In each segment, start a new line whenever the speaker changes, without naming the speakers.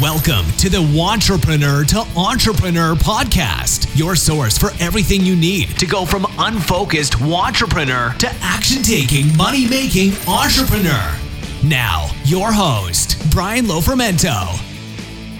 Welcome to the Wantrepreneur to Entrepreneur podcast, your source for everything you need to go from unfocused wantrepreneur to action taking, money making entrepreneur. Now, your host, Brian Lofermento.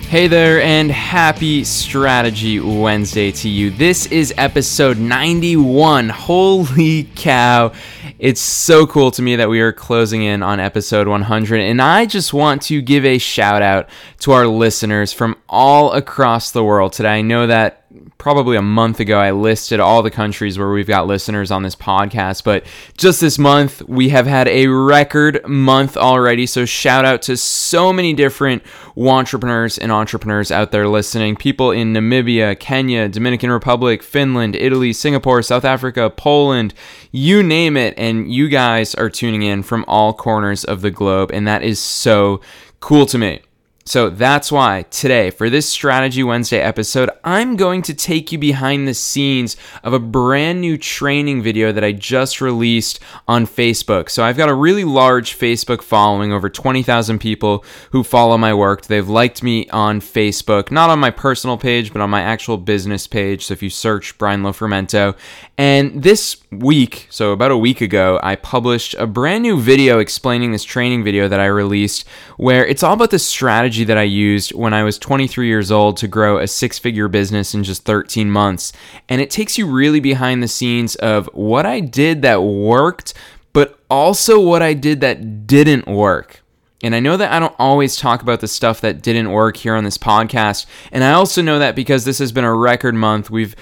Hey there, and happy Strategy Wednesday to you. This is episode 91. Holy cow! It's so cool to me that we are closing in on episode 100, and I just want to give a shout out to our listeners from all across the world today. I know that probably a month ago, I listed all the countries where we've got listeners on this podcast. But just this month, we have had a record month already. So shout out to so many different wantrepreneurs and entrepreneurs out there listening. People in Namibia, Kenya, Dominican Republic, Finland, Italy, Singapore, South Africa, Poland, you name it. And you guys are tuning in from all corners of the globe. And that is so cool to me. So that's why today, for this Strategy Wednesday episode, I'm going to take you behind the scenes of a brand new training video that I just released on Facebook. So I've got a really large Facebook following, over 20,000 people who follow my work. They've liked me on Facebook, not on my personal page, but on my actual business page. So if you search Brian Lofermento, and this week, so about a week ago, I published a brand new video explaining this training video that I released where it's all about the strategy that I used when I was 23 years old to grow a six figure business in just 13 months. And it takes you really behind the scenes of what I did that worked, but also what I did that didn't work. And I know that I don't always talk about the stuff that didn't work here on this podcast. And I also know that because this has been a record month, we've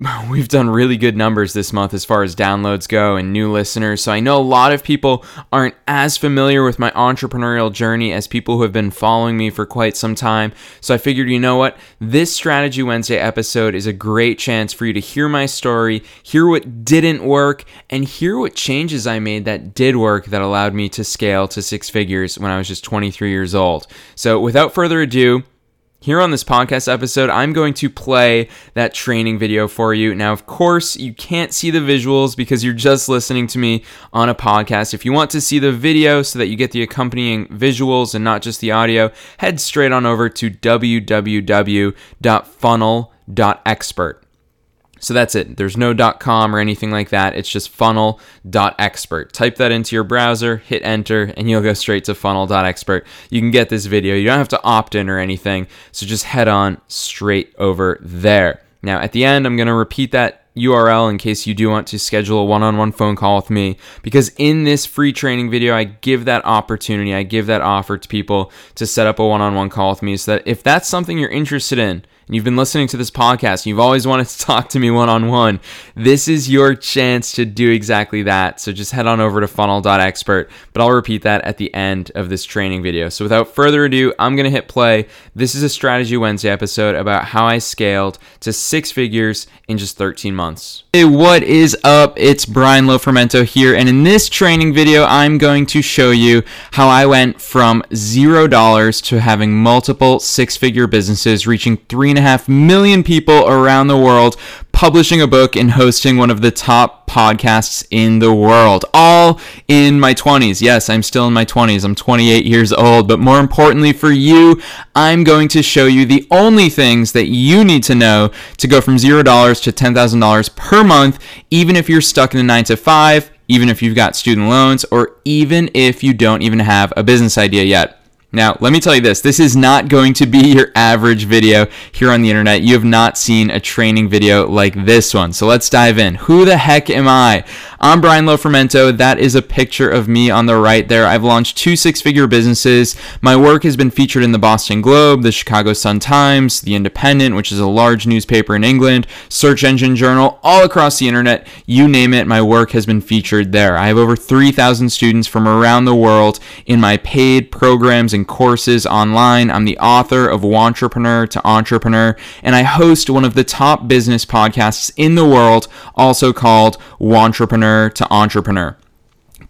we've done really good numbers this month as far as downloads go and new listeners. So I know a lot of people aren't as familiar with my entrepreneurial journey as people who have been following me for quite some time. So I figured, you know what? This Strategy Wednesday episode is a great chance for you to hear my story, hear what didn't work, and hear what changes I made that did work that allowed me to scale to six figures when I was just 23 years old. So without further ado, here on this podcast episode, I'm going to play that training video for you. Now, of course, you can't see the visuals because you're just listening to me on a podcast. If you want to see the video so that you get the accompanying visuals and not just the audio, head straight on over to www.funnel.expert. So that's it. There's no .com or anything like that. It's just funnel.expert. Type that into your browser, hit enter, and you'll go straight to funnel.expert. You can get this video. You don't have to opt in or anything. So just head on straight over there. Now, at the end, I'm going to repeat that URL in case you do want to schedule a one on one phone call with me. Because in this free training video, I give that opportunity, I give that offer to people to set up a one on one call with me so that if that's something you're interested in, and you've been listening to this podcast, and you've always wanted to talk to me one on one, this is your chance to do exactly that. So just head on over to funnel.expert, but I'll repeat that at the end of this training video. So without further ado, I'm going to hit play. This is a Strategy Wednesday episode about how I scaled to six figures in just 13 months. Hey, what is up? It's Brian Lofermento here, and in this training video, I'm going to show you how I went from zero dollars to having multiple six figure businesses reaching three and a half million people around the world, publishing a book, and hosting one of the top podcasts in the world. All in my 20s. Yes, I'm still in my 20s. I'm 28 years old. But more importantly for you, I'm going to show you the only things that you need to know to go from $0 to $10,000 per month, even if you're stuck in a 9 to 5, even if you've got student loans, or even if you don't even have a business idea yet. Now, let me tell you this this is not going to be your average video here on the internet. You have not seen a training video like this one. So let's dive in. Who the heck am I? I'm Brian Lofermento. That is a picture of me on the right there. I've launched two six figure businesses. My work has been featured in the Boston Globe, the Chicago Sun Times, The Independent, which is a large newspaper in England, Search Engine Journal, all across the internet. You name it, my work has been featured there. I have over 3,000 students from around the world in my paid programs and courses online. I'm the author of Wantrepreneur to Entrepreneur, and I host one of the top business podcasts in the world, also called Wantrepreneur to entrepreneur.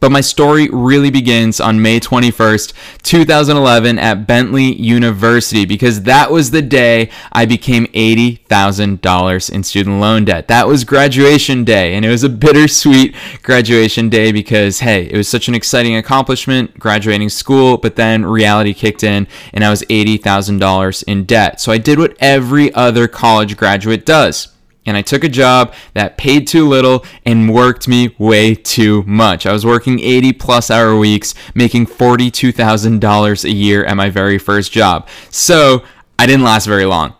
But my story really begins on May 21st, 2011 at Bentley University because that was the day I became $80,000 in student loan debt. That was graduation day and it was a bittersweet graduation day because hey, it was such an exciting accomplishment graduating school, but then reality kicked in and I was $80,000 in debt. So I did what every other college graduate does and I took a job that paid too little and worked me way too much. I was working 80 plus hour weeks, making $42,000 a year at my very first job. So I didn't last very long.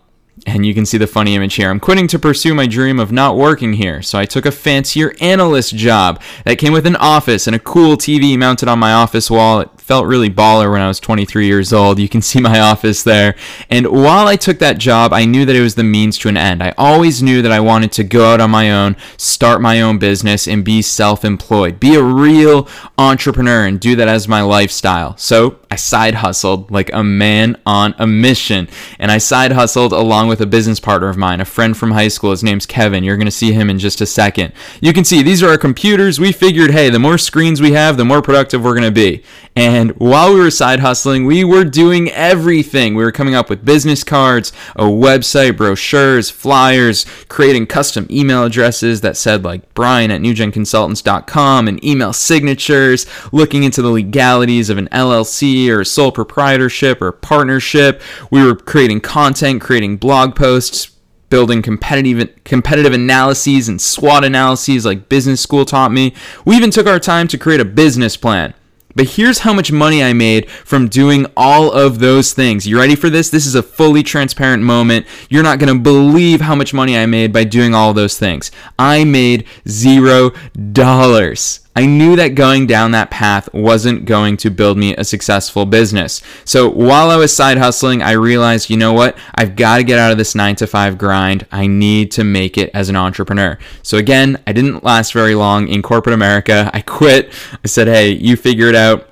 And you can see the funny image here. I'm quitting to pursue my dream of not working here. So I took a fancier analyst job that came with an office and a cool TV mounted on my office wall. Felt really baller when I was 23 years old. You can see my office there. And while I took that job, I knew that it was the means to an end. I always knew that I wanted to go out on my own, start my own business, and be self employed, be a real entrepreneur, and do that as my lifestyle. So I side hustled like a man on a mission. And I side hustled along with a business partner of mine, a friend from high school. His name's Kevin. You're going to see him in just a second. You can see these are our computers. We figured, hey, the more screens we have, the more productive we're going to be. And while we were side hustling, we were doing everything. We were coming up with business cards, a website, brochures, flyers, creating custom email addresses that said like Brian at newgenconsultants.com and email signatures, looking into the legalities of an LLC or sole proprietorship or partnership. We were creating content, creating blog posts, building competitive competitive analyses and SWOT analyses like business school taught me. We even took our time to create a business plan. But here's how much money I made from doing all of those things. You ready for this? This is a fully transparent moment. You're not going to believe how much money I made by doing all those things. I made zero dollars. I knew that going down that path wasn't going to build me a successful business. So while I was side hustling, I realized, you know what? I've got to get out of this nine to five grind. I need to make it as an entrepreneur. So again, I didn't last very long in corporate America. I quit. I said, hey, you figure it out.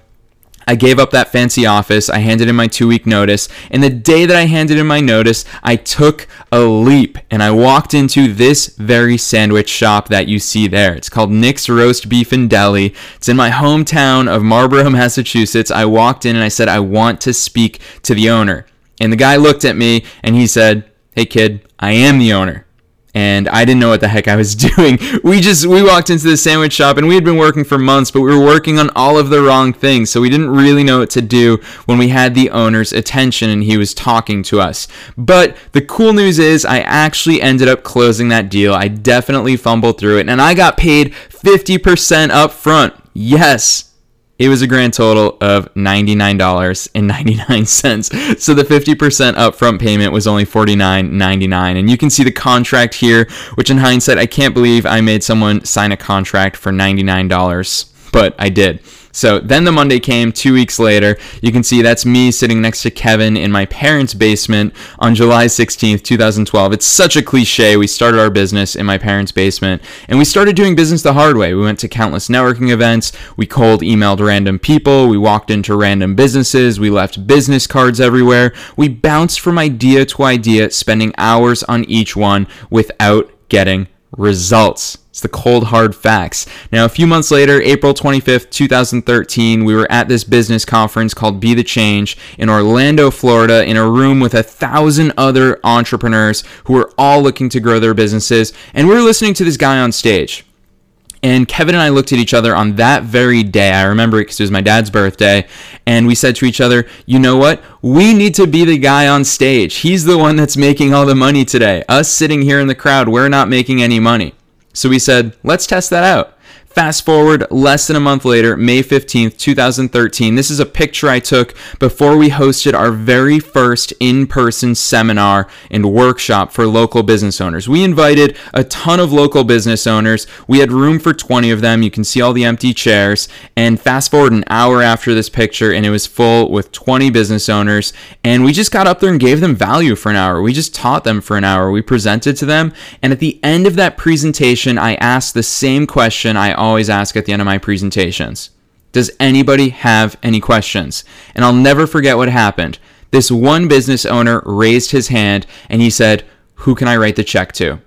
I gave up that fancy office. I handed in my two week notice. And the day that I handed in my notice, I took a leap and I walked into this very sandwich shop that you see there. It's called Nick's Roast Beef and Deli. It's in my hometown of Marlborough, Massachusetts. I walked in and I said, I want to speak to the owner. And the guy looked at me and he said, Hey kid, I am the owner and I didn't know what the heck I was doing. We just we walked into the sandwich shop and we had been working for months, but we were working on all of the wrong things. So we didn't really know what to do when we had the owner's attention and he was talking to us. But the cool news is I actually ended up closing that deal. I definitely fumbled through it and I got paid 50% up front. Yes, it was a grand total of $99.99. So the 50% upfront payment was only $49.99. And you can see the contract here, which in hindsight, I can't believe I made someone sign a contract for $99, but I did. So then the Monday came two weeks later. You can see that's me sitting next to Kevin in my parents' basement on July 16th, 2012. It's such a cliche. We started our business in my parents' basement and we started doing business the hard way. We went to countless networking events. We cold emailed random people. We walked into random businesses. We left business cards everywhere. We bounced from idea to idea, spending hours on each one without getting results. It's the cold hard facts. Now, a few months later, April 25th, 2013, we were at this business conference called Be the Change in Orlando, Florida, in a room with a thousand other entrepreneurs who were all looking to grow their businesses. And we were listening to this guy on stage. And Kevin and I looked at each other on that very day. I remember it because it was my dad's birthday. And we said to each other, you know what? We need to be the guy on stage. He's the one that's making all the money today. Us sitting here in the crowd, we're not making any money. So we said, let's test that out. Fast forward less than a month later, May 15th, 2013. This is a picture I took before we hosted our very first in person seminar and workshop for local business owners. We invited a ton of local business owners. We had room for 20 of them. You can see all the empty chairs. And fast forward an hour after this picture, and it was full with 20 business owners. And we just got up there and gave them value for an hour. We just taught them for an hour. We presented to them. And at the end of that presentation, I asked the same question I always ask at the end of my presentations. Does anybody have any questions? And I'll never forget what happened. This one business owner raised his hand and he said, Who can I write the check to?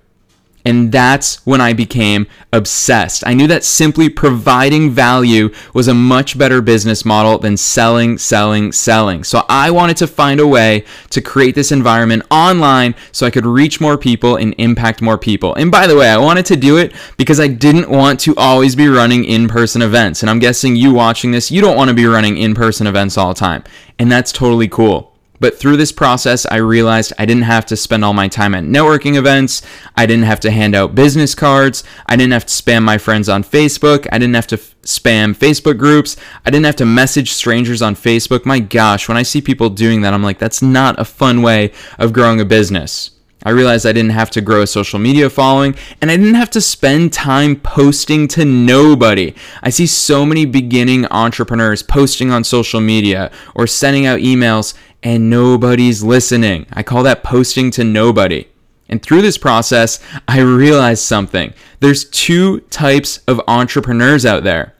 And that's when I became obsessed. I knew that simply providing value was a much better business model than selling, selling, selling. So I wanted to find a way to create this environment online so I could reach more people and impact more people. And by the way, I wanted to do it because I didn't want to always be running in person events. And I'm guessing you watching this, you don't want to be running in person events all the time. And that's totally cool. But through this process, I realized I didn't have to spend all my time at networking events. I didn't have to hand out business cards. I didn't have to spam my friends on Facebook. I didn't have to f- spam Facebook groups. I didn't have to message strangers on Facebook. My gosh, when I see people doing that, I'm like, that's not a fun way of growing a business. I realized I didn't have to grow a social media following and I didn't have to spend time posting to nobody. I see so many beginning entrepreneurs posting on social media or sending out emails and nobody's listening. I call that posting to nobody. And through this process, I realized something. There's two types of entrepreneurs out there.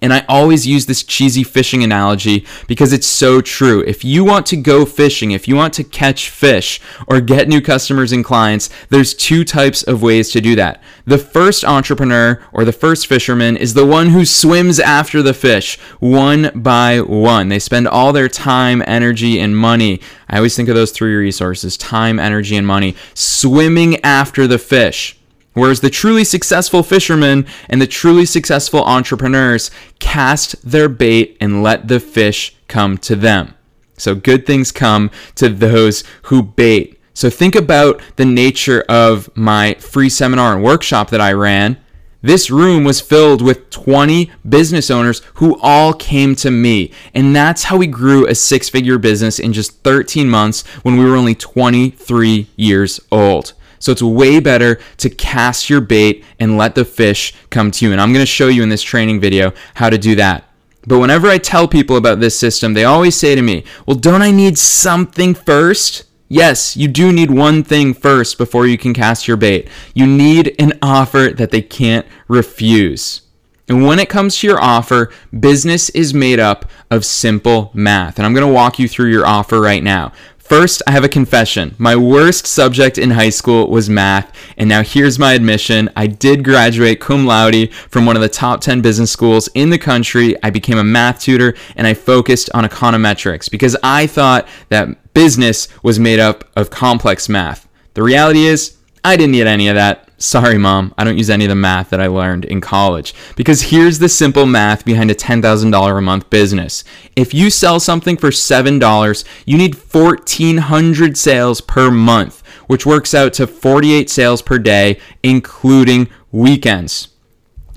And I always use this cheesy fishing analogy because it's so true. If you want to go fishing, if you want to catch fish or get new customers and clients, there's two types of ways to do that. The first entrepreneur or the first fisherman is the one who swims after the fish one by one. They spend all their time, energy, and money. I always think of those three resources time, energy, and money swimming after the fish. Whereas the truly successful fishermen and the truly successful entrepreneurs cast their bait and let the fish come to them. So good things come to those who bait. So think about the nature of my free seminar and workshop that I ran. This room was filled with 20 business owners who all came to me. And that's how we grew a six figure business in just 13 months when we were only 23 years old. So it's way better to cast your bait and let the fish come to you. And I'm going to show you in this training video how to do that. But whenever I tell people about this system, they always say to me, Well, don't I need something first? Yes, you do need one thing first before you can cast your bait. You need an offer that they can't refuse. And when it comes to your offer, business is made up of simple math. And I'm going to walk you through your offer right now. First, I have a confession. My worst subject in high school was math, and now here's my admission. I did graduate cum laude from one of the top 10 business schools in the country. I became a math tutor and I focused on econometrics because I thought that business was made up of complex math. The reality is, I didn't need any of that. Sorry, mom, I don't use any of the math that I learned in college. Because here's the simple math behind a $10,000 a month business. If you sell something for $7, you need 1,400 sales per month, which works out to 48 sales per day, including weekends.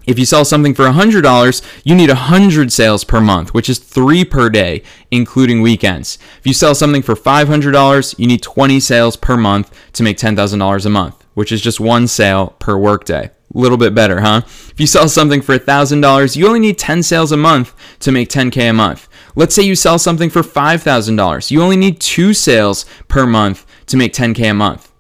If you sell something for $100, you need 100 sales per month, which is 3 per day, including weekends. If you sell something for $500, you need 20 sales per month to make $10,000 a month which is just one sale per workday. A little bit better, huh? If you sell something for $1,000, you only need 10 sales a month to make 10K a month. Let's say you sell something for $5,000. You only need two sales per month to make 10K a month.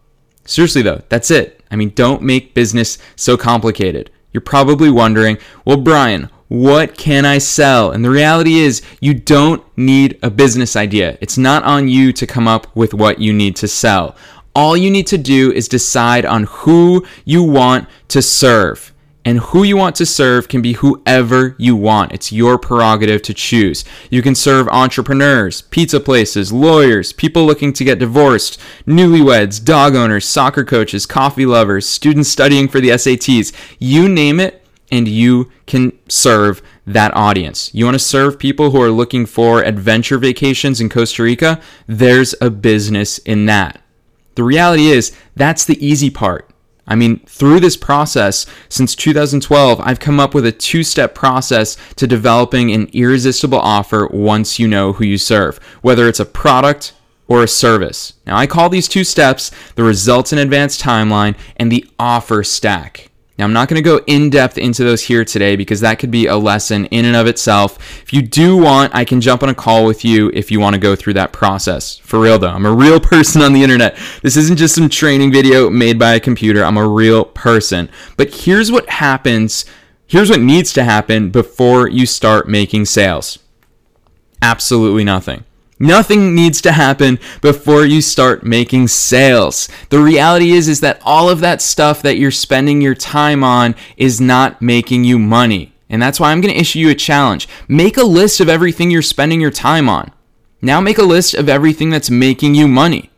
Seriously, though, that's it. I mean, don't make business so complicated. You're probably wondering, well, Brian, what can I sell? And the reality is, you don't need a business idea. It's not on you to come up with what you need to sell. All you need to do is decide on who you want to serve. And who you want to serve can be whoever you want. It's your prerogative to choose. You can serve entrepreneurs, pizza places, lawyers, people looking to get divorced, newlyweds, dog owners, soccer coaches, coffee lovers, students studying for the SATs. You name it, and you can serve that audience. You want to serve people who are looking for adventure vacations in Costa Rica? There's a business in that. The reality is, that's the easy part. I mean, through this process, since 2012, I've come up with a two step process to developing an irresistible offer once you know who you serve, whether it's a product or a service. Now, I call these two steps the results in advance timeline and the offer stack. Now, I'm not going to go in depth into those here today because that could be a lesson in and of itself. If you do want, I can jump on a call with you if you want to go through that process. For real, though, I'm a real person on the internet. This isn't just some training video made by a computer. I'm a real person. But here's what happens here's what needs to happen before you start making sales absolutely nothing. Nothing needs to happen before you start making sales. The reality is is that all of that stuff that you're spending your time on is not making you money. And that's why I'm going to issue you a challenge. Make a list of everything you're spending your time on. Now make a list of everything that's making you money.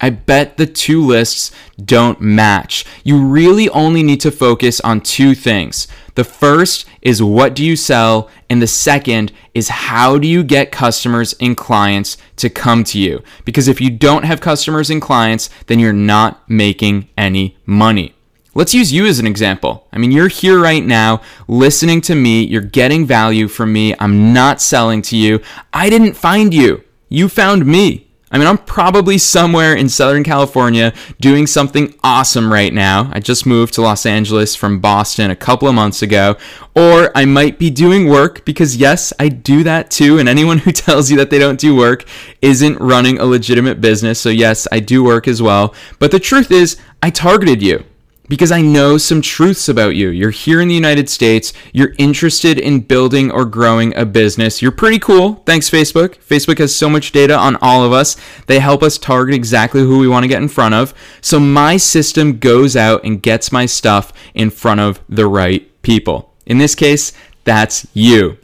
I bet the two lists don't match. You really only need to focus on two things. The first is what do you sell, and the second is how do you get customers and clients to come to you? Because if you don't have customers and clients, then you're not making any money. Let's use you as an example. I mean, you're here right now listening to me, you're getting value from me, I'm not selling to you. I didn't find you, you found me. I mean, I'm probably somewhere in Southern California doing something awesome right now. I just moved to Los Angeles from Boston a couple of months ago. Or I might be doing work because, yes, I do that too. And anyone who tells you that they don't do work isn't running a legitimate business. So, yes, I do work as well. But the truth is, I targeted you because I know some truths about you. You're here in the United States. You're interested in building or growing a business. You're pretty cool. Thanks, Facebook. Facebook has so much data on all of us. They help us target exactly who we want to get in front of. So my system goes out and gets my stuff in front of the right people. In this case, that's you.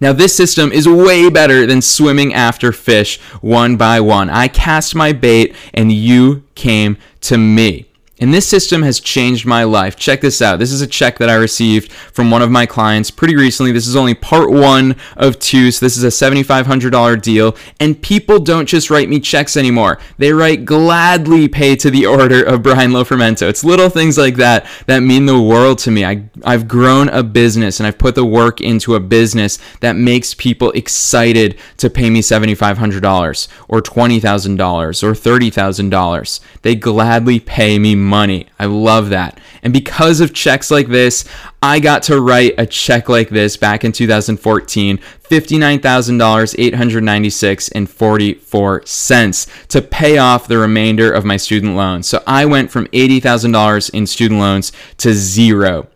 Now, this system is way better than swimming after fish one by one. I cast my bait and you came to me. And this system has changed my life. Check this out. This is a check that I received from one of my clients pretty recently. This is only part one of two, so this is a $7,500 deal. And people don't just write me checks anymore. They write gladly pay to the order of Brian Lofermento. It's little things like that that mean the world to me. I, I've grown a business and I've put the work into a business that makes people excited to pay me $7,500 or $20,000 or $30,000. They gladly pay me money. I love that. And because of checks like this, I got to write a check like this back in 2014, $59,896 and 44 cents to pay off the remainder of my student loans. So I went from $80,000 in student loans to zero.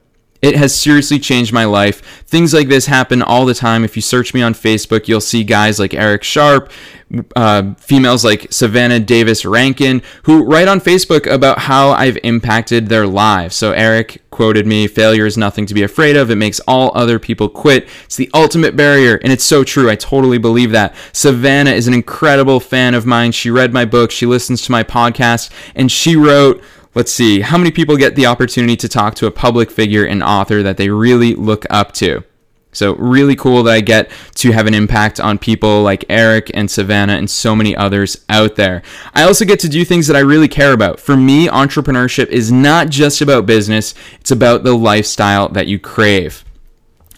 It has seriously changed my life. Things like this happen all the time. If you search me on Facebook, you'll see guys like Eric Sharp, uh, females like Savannah Davis Rankin, who write on Facebook about how I've impacted their lives. So Eric quoted me Failure is nothing to be afraid of. It makes all other people quit. It's the ultimate barrier. And it's so true. I totally believe that. Savannah is an incredible fan of mine. She read my book, she listens to my podcast, and she wrote, Let's see, how many people get the opportunity to talk to a public figure and author that they really look up to? So, really cool that I get to have an impact on people like Eric and Savannah and so many others out there. I also get to do things that I really care about. For me, entrepreneurship is not just about business, it's about the lifestyle that you crave.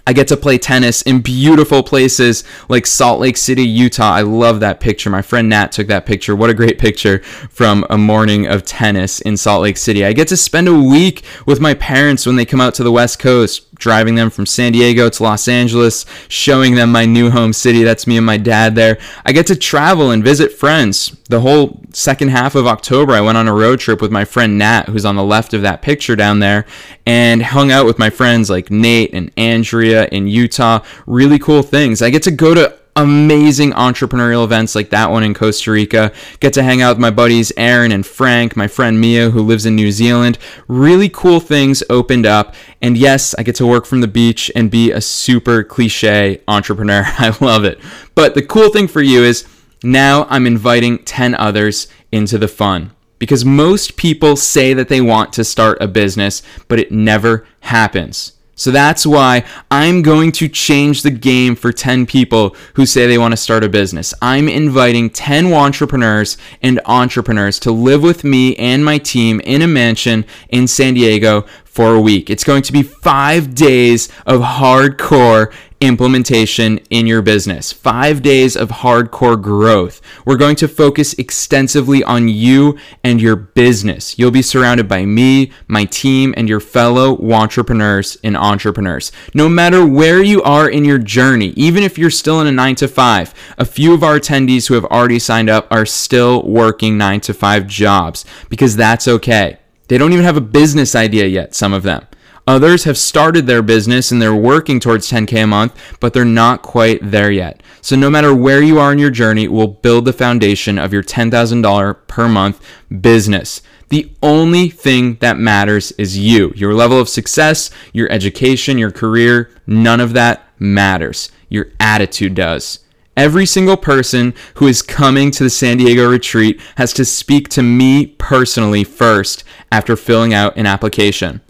I get to play tennis in beautiful places like Salt Lake City, Utah. I love that picture. My friend Nat took that picture. What a great picture from a morning of tennis in Salt Lake City. I get to spend a week with my parents when they come out to the West Coast driving them from San Diego to Los Angeles, showing them my new home city. That's me and my dad there. I get to travel and visit friends. The whole second half of October, I went on a road trip with my friend Nat, who's on the left of that picture down there, and hung out with my friends like Nate and Andrea in Utah. Really cool things. I get to go to amazing entrepreneurial events like that one in Costa Rica. Get to hang out with my buddies Aaron and Frank, my friend Mia, who lives in New Zealand. Really cool things opened up. And yes, I get to work from the beach and be a super cliche entrepreneur. I love it. But the cool thing for you is now I'm inviting 10 others into the fun. Because most people say that they want to start a business, but it never happens. So that's why I'm going to change the game for 10 people who say they want to start a business. I'm inviting 10 wantrepreneurs and entrepreneurs to live with me and my team in a mansion in San Diego for a week. It's going to be five days of hardcore implementation in your business. Five days of hardcore growth. We're going to focus extensively on you and your business. You'll be surrounded by me, my team, and your fellow wantrepreneurs and entrepreneurs. No matter where you are in your journey, even if you're still in a nine to five, a few of our attendees who have already signed up are still working nine to five jobs because that's okay. They don't even have a business idea yet, some of them. Others have started their business and they're working towards 10K a month, but they're not quite there yet. So, no matter where you are in your journey, we'll build the foundation of your $10,000 per month business. The only thing that matters is you, your level of success, your education, your career. None of that matters. Your attitude does. Every single person who is coming to the San Diego retreat has to speak to me personally first after filling out an application.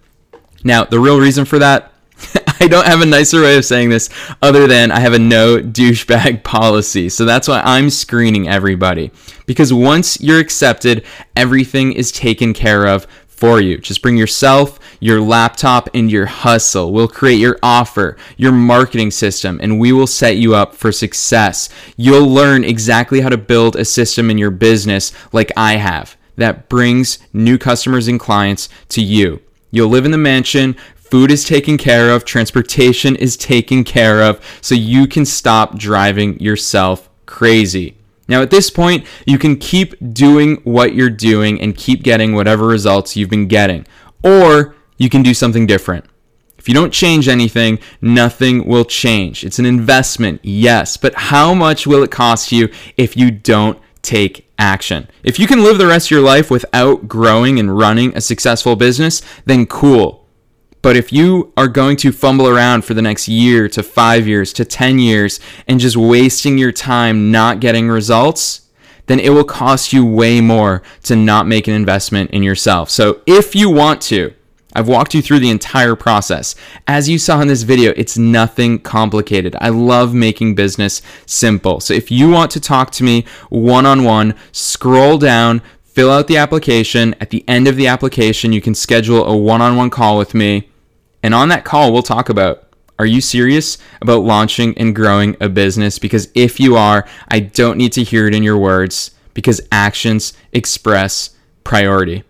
Now, the real reason for that, I don't have a nicer way of saying this other than I have a no douchebag policy. So that's why I'm screening everybody. Because once you're accepted, everything is taken care of for you. Just bring yourself, your laptop, and your hustle. We'll create your offer, your marketing system, and we will set you up for success. You'll learn exactly how to build a system in your business like I have that brings new customers and clients to you. You'll live in the mansion. Food is taken care of. Transportation is taken care of. So you can stop driving yourself crazy. Now, at this point, you can keep doing what you're doing and keep getting whatever results you've been getting. Or you can do something different. If you don't change anything, nothing will change. It's an investment, yes, but how much will it cost you if you don't take action? If you can live the rest of your life without growing and running a successful business, then cool. But if you are going to fumble around for the next year to five years to 10 years and just wasting your time not getting results, then it will cost you way more to not make an investment in yourself. So if you want to, I've walked you through the entire process. As you saw in this video, it's nothing complicated. I love making business simple. So if you want to talk to me one on one, scroll down, fill out the application. At the end of the application, you can schedule a one on one call with me. And on that call, we'll talk about are you serious about launching and growing a business? Because if you are, I don't need to hear it in your words because actions express priority.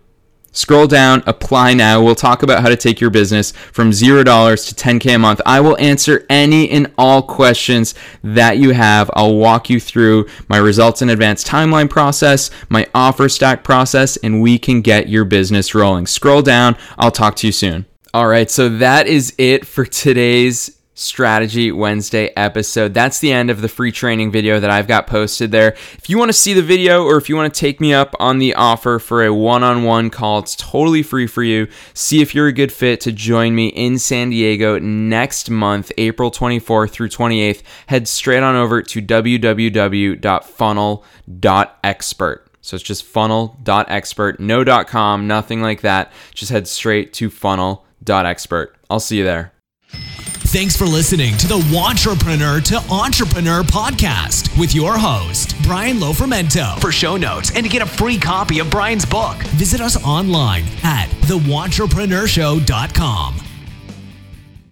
Scroll down, apply now. We'll talk about how to take your business from $0 to 10K a month. I will answer any and all questions that you have. I'll walk you through my results in advance timeline process, my offer stack process, and we can get your business rolling. Scroll down. I'll talk to you soon. All right, so that is it for today's Strategy Wednesday episode. That's the end of the free training video that I've got posted there. If you want to see the video or if you want to take me up on the offer for a one on one call, it's totally free for you. See if you're a good fit to join me in San Diego next month, April 24th through 28th. Head straight on over to www.funnel.expert. So it's just funnel.expert, no .com, nothing like that. Just head straight to funnel.expert. I'll see you there.
Thanks for listening to the Wantrepreneur to Entrepreneur podcast with your host, Brian Lofermento. For show notes and to get a free copy of Brian's book, visit us online at thewantrepreneurShow.com.